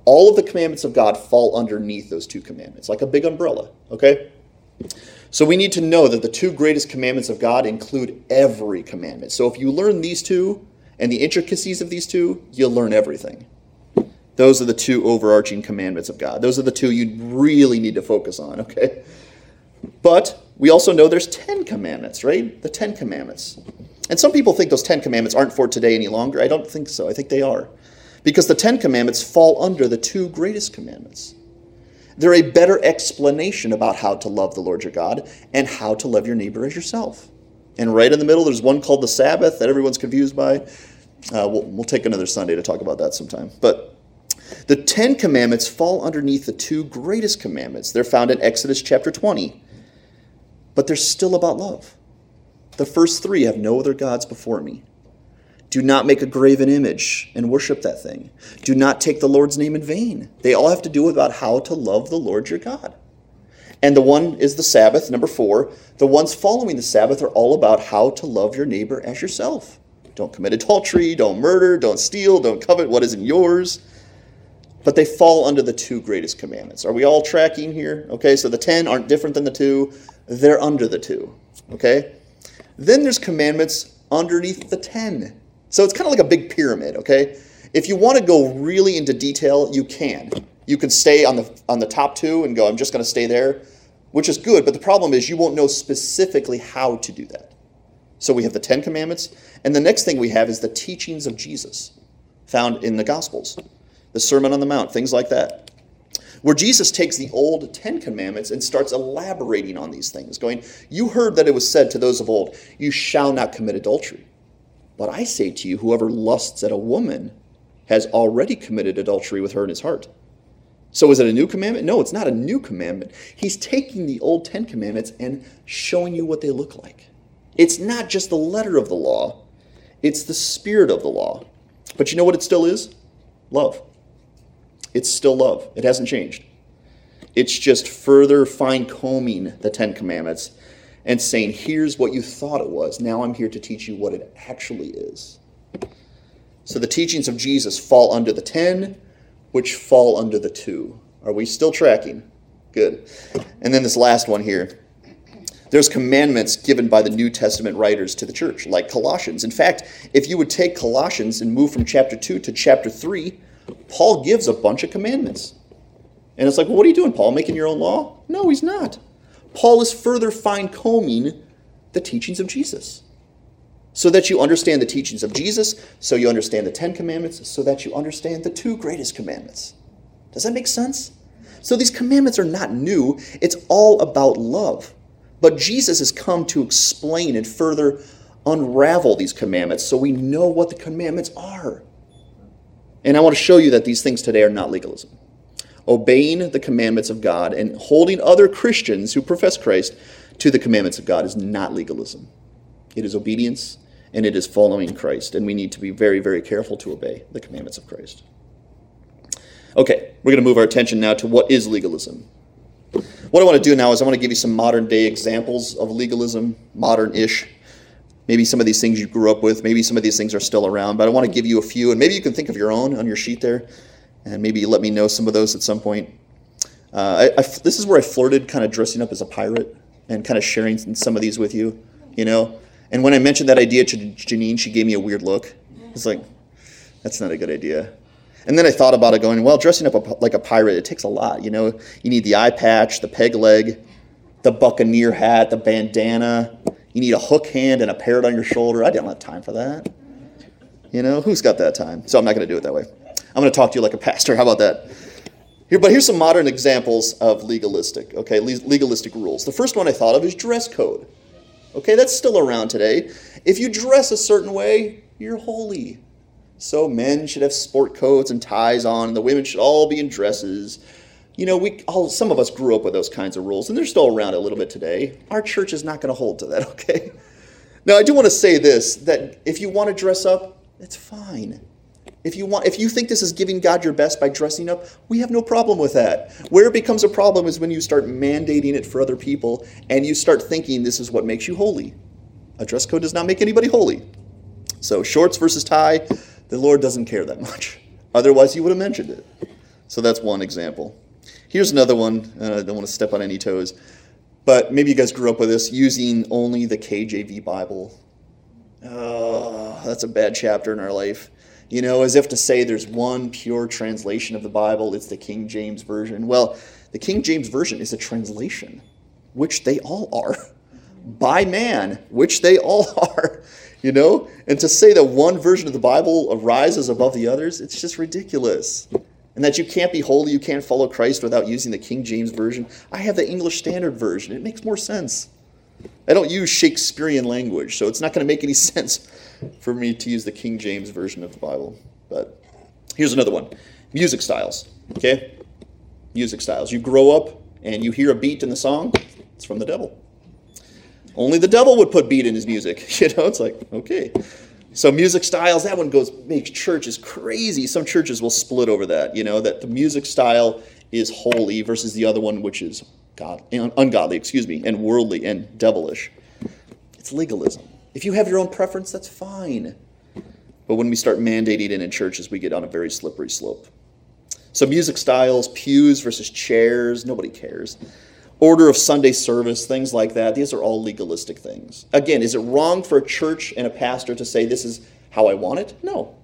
All of the commandments of God fall underneath those two commandments, like a big umbrella, okay? So we need to know that the two greatest commandments of God include every commandment. So if you learn these two and the intricacies of these two, you'll learn everything. Those are the two overarching commandments of God. Those are the two you really need to focus on, okay? But we also know there's 10 commandments, right? The 10 commandments. And some people think those 10 commandments aren't for today any longer. I don't think so. I think they are. Because the 10 commandments fall under the two greatest commandments. They're a better explanation about how to love the Lord your God and how to love your neighbor as yourself. And right in the middle, there's one called the Sabbath that everyone's confused by. Uh, we'll, we'll take another Sunday to talk about that sometime. But the Ten Commandments fall underneath the two greatest commandments. They're found in Exodus chapter 20, but they're still about love. The first three have no other gods before me. Do not make a graven image and worship that thing. Do not take the Lord's name in vain. They all have to do about how to love the Lord your God. And the one is the Sabbath, number four. The ones following the Sabbath are all about how to love your neighbor as yourself. Don't commit adultery, don't murder, don't steal, don't covet what isn't yours. but they fall under the two greatest commandments. Are we all tracking here? Okay, so the 10 aren't different than the two, they're under the two. Okay? Then there's commandments underneath the 10. So it's kind of like a big pyramid, okay? If you want to go really into detail, you can. You can stay on the on the top two and go, I'm just going to stay there, which is good, but the problem is you won't know specifically how to do that. So we have the 10 commandments, and the next thing we have is the teachings of Jesus found in the gospels. The Sermon on the Mount, things like that. Where Jesus takes the old Ten Commandments and starts elaborating on these things, going, You heard that it was said to those of old, You shall not commit adultery. But I say to you, whoever lusts at a woman has already committed adultery with her in his heart. So is it a new commandment? No, it's not a new commandment. He's taking the old Ten Commandments and showing you what they look like. It's not just the letter of the law, it's the spirit of the law. But you know what it still is? Love. It's still love. It hasn't changed. It's just further fine combing the Ten Commandments and saying, here's what you thought it was. Now I'm here to teach you what it actually is. So the teachings of Jesus fall under the ten, which fall under the two. Are we still tracking? Good. And then this last one here. There's commandments given by the New Testament writers to the church, like Colossians. In fact, if you would take Colossians and move from chapter 2 to chapter 3, Paul gives a bunch of commandments. And it's like, well, what are you doing, Paul? Making your own law? No, he's not. Paul is further fine combing the teachings of Jesus so that you understand the teachings of Jesus, so you understand the Ten Commandments, so that you understand the two greatest commandments. Does that make sense? So these commandments are not new, it's all about love. But Jesus has come to explain and further unravel these commandments so we know what the commandments are. And I want to show you that these things today are not legalism obeying the commandments of God and holding other Christians who profess Christ to the commandments of God is not legalism. It is obedience and it is following Christ. And we need to be very, very careful to obey the commandments of Christ. Okay, we're going to move our attention now to what is legalism. What I want to do now is I want to give you some modern day examples of legalism, modern ish. Maybe some of these things you grew up with, maybe some of these things are still around, but I want to give you a few, and maybe you can think of your own on your sheet there and maybe let me know some of those at some point. Uh, I, I, this is where I flirted, kind of dressing up as a pirate and kind of sharing some of these with you, you know. And when I mentioned that idea to Janine, she gave me a weird look. It's like, that's not a good idea. And then I thought about it, going, well, dressing up a, like a pirate, it takes a lot, you know. You need the eye patch, the peg leg, the buccaneer hat, the bandana. You need a hook hand and a parrot on your shoulder. I don't have time for that. You know, who's got that time? So I'm not going to do it that way. I'm going to talk to you like a pastor. How about that? Here, but here's some modern examples of legalistic, okay, legalistic rules. The first one I thought of is dress code. Okay, that's still around today. If you dress a certain way, you're holy. So men should have sport coats and ties on, and the women should all be in dresses. You know, we all some of us grew up with those kinds of rules, and they're still around a little bit today. Our church is not going to hold to that, *laughs* okay? Now, I do want to say this that if you want to dress up, it's fine. If you want if you think this is giving God your best by dressing up, we have no problem with that. Where it becomes a problem is when you start mandating it for other people and you start thinking this is what makes you holy. A dress code does not make anybody holy. So shorts versus tie, the Lord doesn't care that much. *laughs* Otherwise, he would have mentioned it. So that's one example. Here's another one. Uh, I don't want to step on any toes, but maybe you guys grew up with this using only the KJV Bible. Oh, that's a bad chapter in our life you know, as if to say there's one pure translation of the Bible, it's the King James Version. Well, the King James Version is a translation, which they all are, *laughs* by man, which they all *laughs* are, you know? And to say that one version of the Bible arises above the others, it's just ridiculous. And that you can't be holy, you can't follow Christ without using the King James Version. I have the English Standard Version, it makes more sense. I don't use Shakespearean language, so it's not going to make any *laughs* sense for me to use the King James Version of the Bible. But here's another one music styles. Okay? Music styles. You grow up and you hear a beat in the song, it's from the devil. Only the devil would put beat in his music. *laughs* You know, it's like, okay. So music styles, that one goes makes churches crazy. Some churches will split over that, you know, that the music style is holy versus the other one which is God, ungodly, excuse me, and worldly and devilish. It's legalism. If you have your own preference, that's fine. But when we start mandating it in churches, we get on a very slippery slope. So, music styles, pews versus chairs, nobody cares. Order of Sunday service, things like that, these are all legalistic things. Again, is it wrong for a church and a pastor to say this is how I want it? No.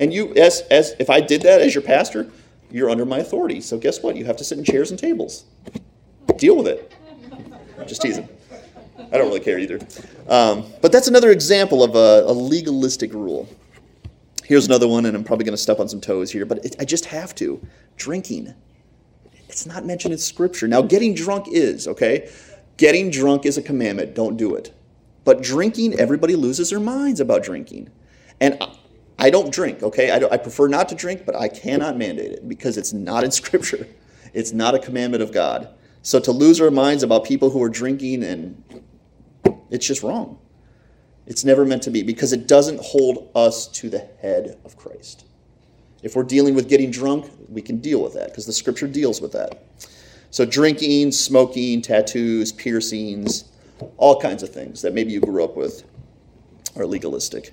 And you, as, as if I did that as your pastor, you're under my authority. So, guess what? You have to sit in chairs and tables. Deal with it. Just teasing. I don't really care either. Um, but that's another example of a, a, legalistic rule. Here's another one, and I'm probably going to step on some toes here, but it, I just have to. Drinking. It's not mentioned in Scripture. Now, getting drunk is, okay? Getting drunk is a commandment. Don't do it. But drinking, everybody loses their minds about drinking. And I, I don't drink, okay? I, I prefer not to drink, but I cannot mandate it because it's not in Scripture. It's not a commandment of God. So to lose our minds about people who are drinking and it's just wrong. It's never meant to be because it doesn't hold us to the head of Christ. If we're dealing with getting drunk, we can deal with that because the scripture deals with that. So, drinking, smoking, tattoos, piercings, all kinds of things that maybe you grew up with are legalistic.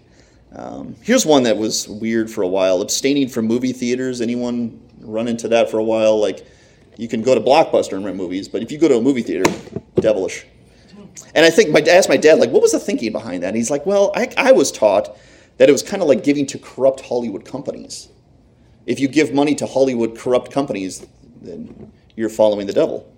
Um, here's one that was weird for a while abstaining from movie theaters. Anyone run into that for a while? Like, you can go to Blockbuster and rent movies, but if you go to a movie theater, devilish. And I think my, I asked my dad, like, what was the thinking behind that? And he's like, well, I, I was taught that it was kind of like giving to corrupt Hollywood companies. If you give money to Hollywood corrupt companies, then you're following the devil.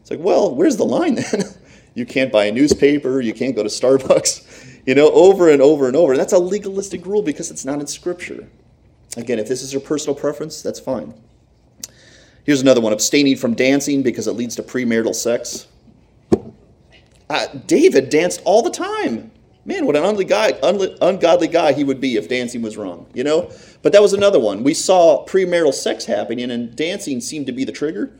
It's like, well, where's the line then? *laughs* you can't buy a newspaper, you can't go to Starbucks, *laughs* you know, over and over and over. And That's a legalistic rule because it's not in Scripture. Again, if this is your personal preference, that's fine. Here's another one abstaining from dancing because it leads to premarital sex. Uh, David danced all the time. Man, what an ungodly guy, ungodly guy he would be if dancing was wrong, you know? But that was another one. We saw premarital sex happening, and dancing seemed to be the trigger.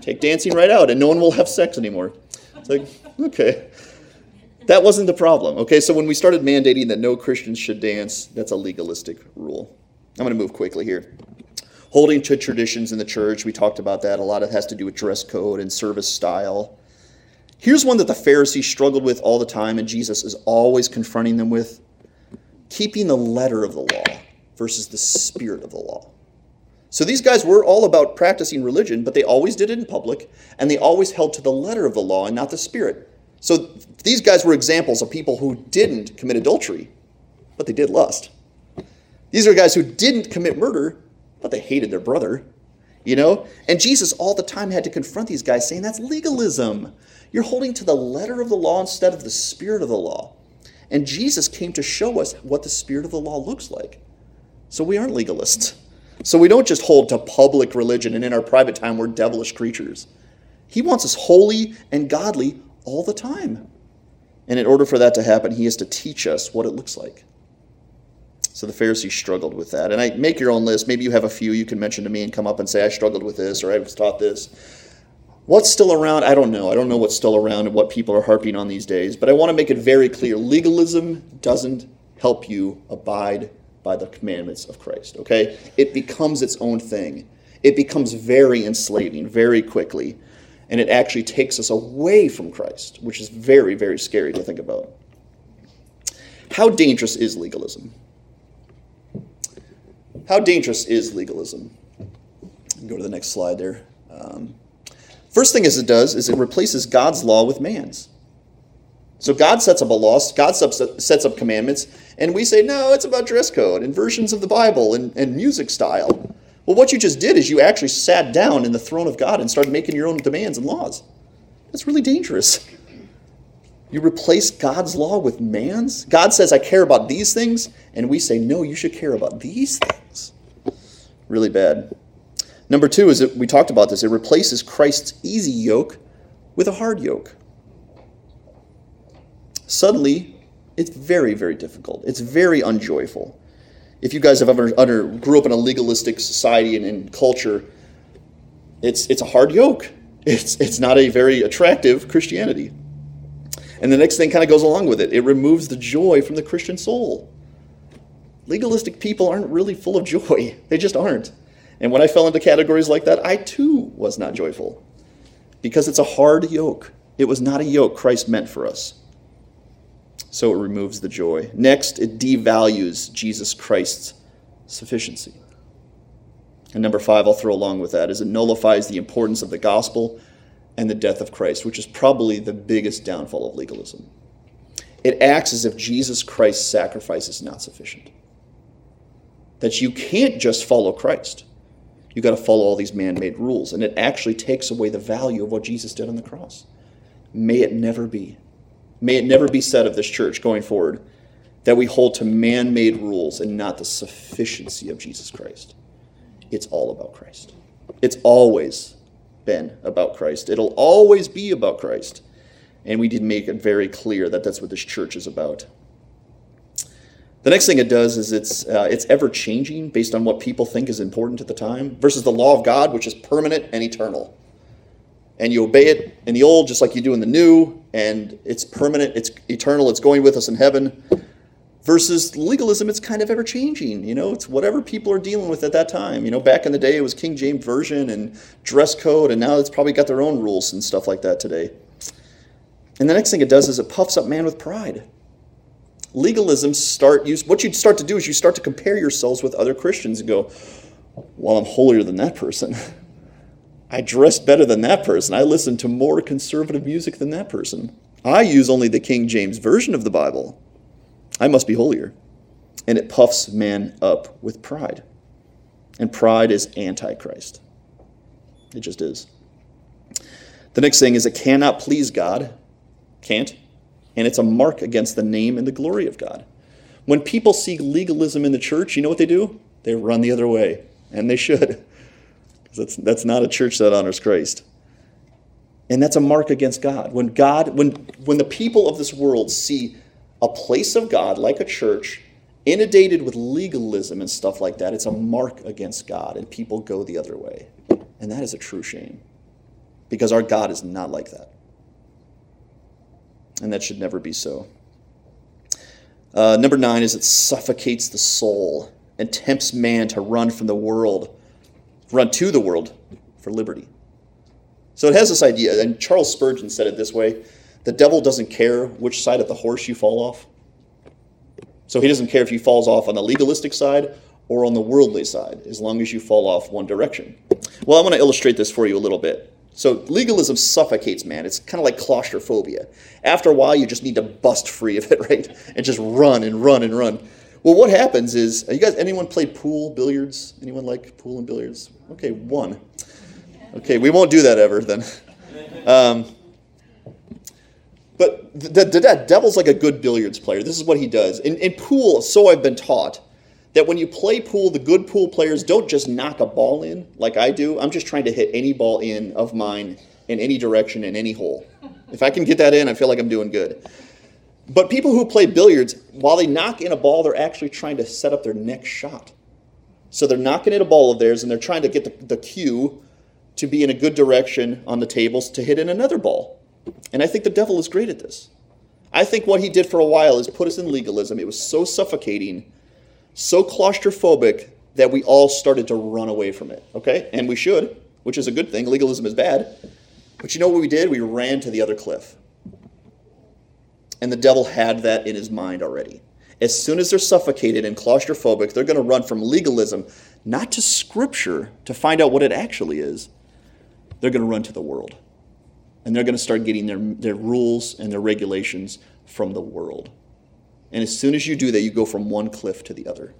Take dancing right out, and no one will have sex anymore. It's like, okay. That wasn't the problem. Okay, so when we started mandating that no Christians should dance, that's a legalistic rule. I'm going to move quickly here. Holding to traditions in the church, we talked about that. A lot of it has to do with dress code and service style. Here's one that the Pharisees struggled with all the time, and Jesus is always confronting them with keeping the letter of the law versus the spirit of the law. So these guys were all about practicing religion, but they always did it in public, and they always held to the letter of the law and not the spirit. So these guys were examples of people who didn't commit adultery, but they did lust. These are guys who didn't commit murder, but they hated their brother. You know? And Jesus all the time had to confront these guys saying that's legalism. You're holding to the letter of the law instead of the spirit of the law. And Jesus came to show us what the spirit of the law looks like. So we aren't legalists. So we don't just hold to public religion and in our private time we're devilish creatures. He wants us holy and godly all the time. And in order for that to happen, he has to teach us what it looks like. So the Pharisees struggled with that. And I make your own list. Maybe you have a few you can mention to me and come up and say, I struggled with this or I was taught this. What's still around? I don't know. I don't know what's still around and what people are harping on these days. But I want to make it very clear legalism doesn't help you abide by the commandments of Christ, okay? It becomes its own thing. It becomes very enslaving very quickly. And it actually takes us away from Christ, which is very, very scary to think about. How dangerous is legalism? How dangerous is legalism? Go to the next slide there. Um, First thing is it does is it replaces God's law with man's. So God sets up a law, God sets up commandments, and we say, no, it's about dress code and versions of the Bible and, and music style. Well, what you just did is you actually sat down in the throne of God and started making your own demands and laws. That's really dangerous. *laughs* You replace God's law with man's. God says, I care about these things, and we say, no, you should care about these things. Really bad. Number two is that we talked about this, it replaces Christ's easy yoke with a hard yoke. Suddenly, it's very, very difficult. It's very unjoyful. If you guys have ever under, grew up in a legalistic society and, and culture, it's, it's a hard yoke. It's, it's not a very attractive Christianity. And the next thing kind of goes along with it it removes the joy from the Christian soul. Legalistic people aren't really full of joy, *laughs* they just aren't. And when I fell into categories like that, I too was not joyful because it's a hard yoke. It was not a yoke Christ meant for us. So it removes the joy. Next, it devalues Jesus Christ's sufficiency. And number five, I'll throw along with that, is it nullifies the importance of the gospel and the death of Christ, which is probably the biggest downfall of legalism. It acts as if Jesus Christ's sacrifice is not sufficient. That you can't just follow Christ. You got to follow all these man made rules. And it actually takes away the value of what Jesus did on the cross. May it never be. May it never be said of this church going forward that we hold to man made rules and not the sufficiency of Jesus Christ. It's all about Christ. It's always been about Christ. It'll always be about Christ. And we did make it very clear that that's what this church is about. The next thing it does is it's, uh, it's ever changing based on what people think is important at the time, versus the law of God, which is permanent and eternal. And you obey it in the old just like you do in the new, and it's permanent, it's eternal, it's going with us in heaven. Versus legalism, it's kind of ever changing. You know, it's whatever people are dealing with at that time. You know, back in the day, it was King James Version and dress code, and now it's probably got their own rules and stuff like that today. And the next thing it does is it puffs up man with pride. Legalism start you what you start to do is you start to compare yourselves with other Christians and go, "Well, I'm holier than that person. *laughs* I dress better than that person. I listen to more conservative music than that person. I use only the King James version of the Bible." I must be holier. And it puffs man up with pride. And pride is antichrist. It just is. The next thing is it cannot please God. Can't. And it's a mark against the name and the glory of God. When people see legalism in the church, you know what they do? They run the other way. And they should. *laughs* Because that's, that's not a church that honors Christ. And that's a mark against God. When God, when when the people of this world see a place of God, like a church, inundated with legalism and stuff like that, it's a mark against God, and people go the other way. And that is a true shame because our God is not like that. And that should never be so. Uh, number nine is it suffocates the soul and tempts man to run from the world, run to the world for liberty. So it has this idea, and Charles Spurgeon said it this way the devil doesn't care which side of the horse you fall off. So he doesn't care if you falls off on the legalistic side or on the worldly side, as long as you fall off one direction. Well, I want to illustrate this for you a little bit. So legalism suffocates man. It's kind of like claustrophobia. After a while, you just need to bust free of it, *laughs* right? And just run and run and run. Well, what happens is, you guys, anyone played pool, billiards? Anyone like pool and billiards? Okay, one. Okay, we won't do that ever then. Um, but the, the, the, devil's like a good billiards player. This is what he does. In, in pool, so I've been taught, that when you play pool, the good pool players don't just knock a ball in like I do. I'm just trying to hit any ball in of mine in any direction in any hole. If I can get that in, I feel like I'm doing good. But people who play billiards, while they knock in a ball, they're actually trying to set up their next shot. So they're knocking in a ball of theirs and they're trying to get the, the cue to be in a good direction on the tables to hit in another ball. And I think the devil is great at this. I think what he did for a while is put us in legalism. It was so suffocating, so claustrophobic that we all started to run away from it. Okay? And we should, which is a good thing. Legalism is bad. But you know what we did? We ran to the other cliff. And the devil had that in his mind already. As soon as they're suffocated and claustrophobic, they're going to run from legalism, not to scripture to find out what it actually is. They're going to run to the world and they're going to start getting their, their rules and their regulations from the world. And as soon as you do that, you go from one cliff to the other.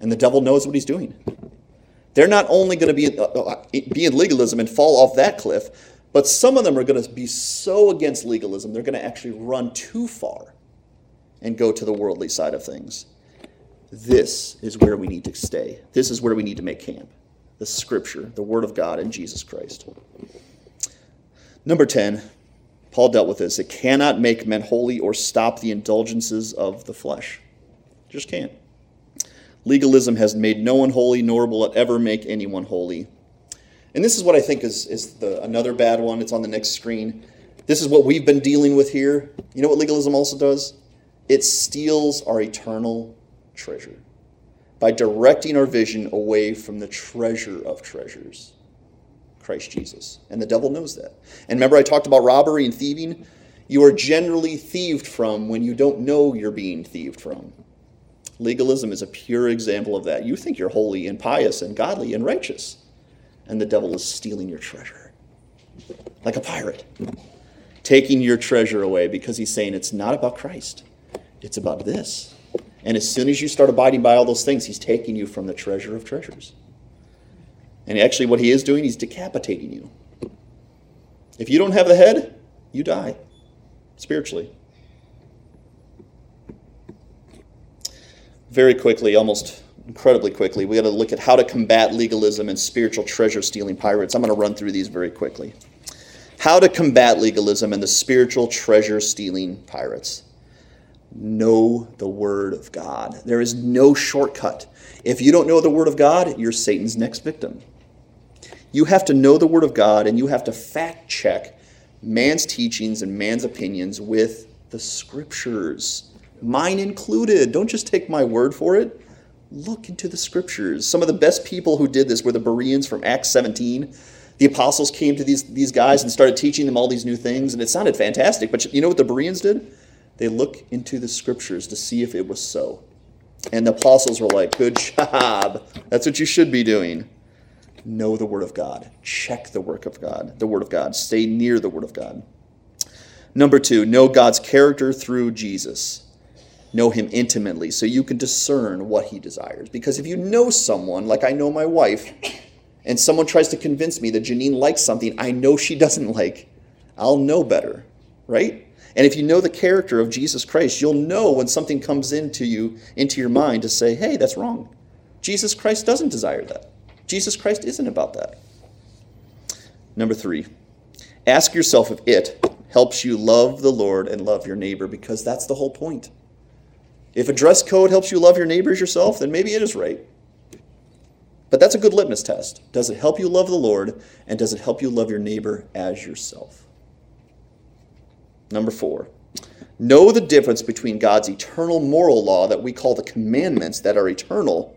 And the devil knows what he's doing. They're not only going to be, uh, uh, be in legalism and fall off that cliff, but some of them are going to be so against legalism, they're going to actually run too far and go to the worldly side of things. This is where we need to stay. This is where we need to make camp. The scripture, the word of God, and Jesus Christ. Number 10, Paul dealt with this. It cannot make men holy or stop the indulgences of the flesh. Just can't. Legalism has made no one holy, nor will it ever make anyone holy. And this is what I think is, is the, another bad one. It's on the next screen. This is what we've been dealing with here. You know what legalism also does? It steals our eternal treasure by directing our vision away from the treasure of treasures. Christ Jesus. And the devil knows that. And remember, I talked about robbery and thieving? You are generally thieved from when you don't know you're being thieved from. Legalism is a pure example of that. You think you're holy and pious and godly and righteous, and the devil is stealing your treasure like a pirate, taking your treasure away because he's saying it's not about Christ, it's about this. And as soon as you start abiding by all those things, he's taking you from the treasure of treasures. And actually, what he is doing, he's decapitating you. If you don't have the head, you die spiritually. Very quickly, almost incredibly quickly, we got to look at how to combat legalism and spiritual treasure stealing pirates. I'm going to run through these very quickly. How to combat legalism and the spiritual treasure stealing pirates. Know the Word of God. There is no shortcut. If you don't know the Word of God, you're Satan's next victim. You have to know the Word of God and you have to fact check man's teachings and man's opinions with the Scriptures, mine included. Don't just take my word for it. Look into the Scriptures. Some of the best people who did this were the Bereans from Acts 17 the apostles came to these, these guys and started teaching them all these new things, and it sounded fantastic. But you know what the Bereans did? They looked into the scriptures to see if it was so. And the apostles were like, Good *laughs* job. That's what you should be doing. Know the Word of God. Check the work of God, the Word of God. Stay near the Word of God. Number two, know God's character through Jesus. Know Him intimately so you can discern what He desires. Because if you know someone, like I know my wife, and someone tries to convince me that Janine likes something I know she doesn't *laughs* like, I'll know better, right? And if you know the character of Jesus Christ, you'll know when something comes into you, into your mind to say, hey, that's wrong. Jesus Christ doesn't desire that. Jesus Christ isn't about that. Number three, ask yourself if it helps you love the Lord and love your neighbor, because that's the whole point. If a dress code helps you love your neighbors yourself, then maybe it is right. But that's a good litmus test. Does it help you love the Lord, and does it help you love your neighbor as yourself? Number four, know the difference between God's eternal moral law that we call the commandments that are eternal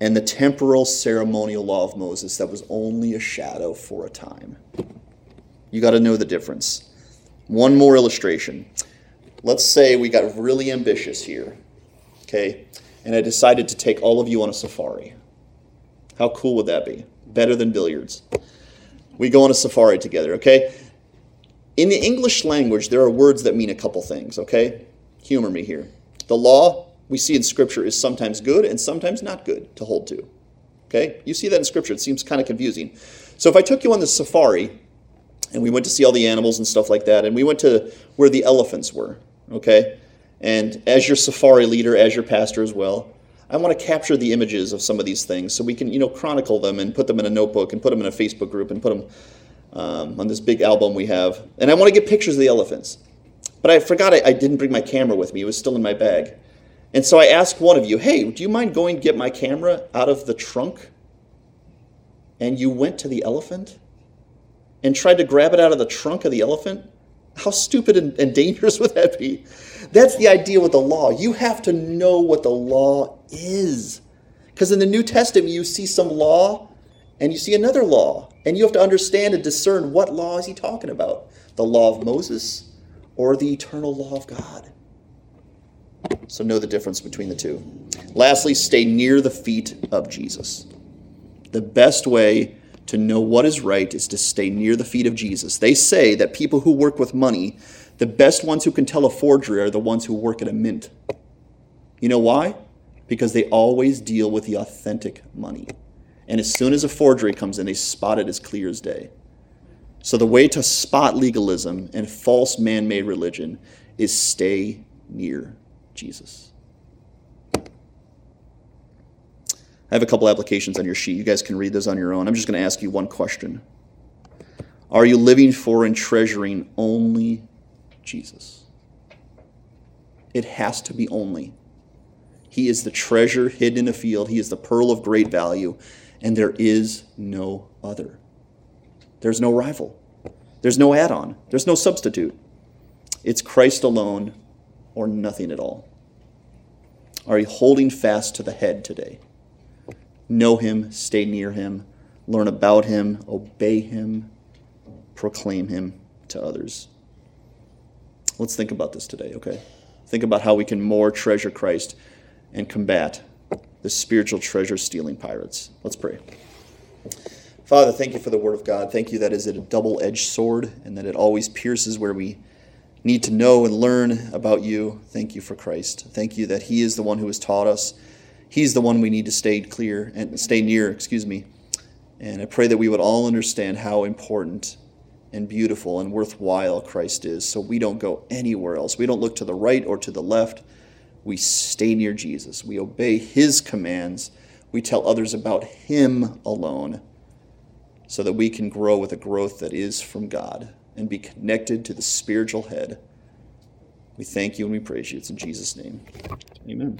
and the temporal ceremonial law of Moses that was only a shadow for a time. You got to know the difference. One more illustration. Let's say we got really ambitious here. Okay? and I decided to take all of you on a safari. How cool would that be? Better than billiards. We go on a safari together, okay? In the English language, there are words that mean a couple things, okay? Humor me here. The law we see in Scripture is sometimes good and sometimes not good to hold to. Okay? You see that in Scripture. It seems kind of confusing. So if I took you on the safari and we went to see all the animals and stuff like that, and we went to where the elephants were, okay? And as your safari leader, as your pastor as well, I want to capture the images of some of these things so we can, you know, chronicle them and put them in a notebook and put them in a Facebook group and put them um, on this big album we have. And I want to get pictures of the elephants. But I forgot I, I didn't bring my camera with me. It was still in my bag. And so I asked one of you, hey, do you mind going to get my camera out of the trunk? And you went to the elephant and tried to grab it out of the trunk of the elephant? How stupid and, and dangerous would that be? That's the idea with the law. You have to know what the law is. Because in the New Testament, you see some law and you see another law. And you have to understand and discern what law is he talking about the law of Moses or the eternal law of God. So know the difference between the two. Lastly, stay near the feet of Jesus. The best way to know what is right is to stay near the feet of Jesus. They say that people who work with money, the best ones who can tell a forgery are the ones who work at a mint. You know why? Because they always deal with the authentic money. And as soon as a forgery comes in, they spot it as clear as day. So the way to spot legalism and false man made religion is stay near Jesus. I have a couple applications on your sheet. You guys can read those on your own. I'm just going to ask you one question Are you living for and treasuring only Jesus? It has to be only. He is the treasure hidden in a field, He is the pearl of great value, and there is no other. There's no rival, there's no add on, there's no substitute. It's Christ alone or nothing at all. Are you holding fast to the head today? know him, stay near him, learn about him, obey him, proclaim him to others. Let's think about this today, okay? Think about how we can more treasure Christ and combat the spiritual treasure stealing pirates. Let's pray. Father, thank you for the Word of God. Thank you that is a double edged sword and that it always pierces where we need to know and learn about you. Thank you for Christ. Thank you that He is the one who has taught us. He's the one we need to stay clear and stay near, excuse me. And I pray that we would all understand how important and beautiful and worthwhile Christ is so we don't go anywhere else. We don't look to the right or to the left. We stay near Jesus. We obey His commands. We tell others about Him alone so that we can grow with a growth that is from God and be connected to the spiritual head. We thank you and we praise you. It's in Jesus' name. Amen.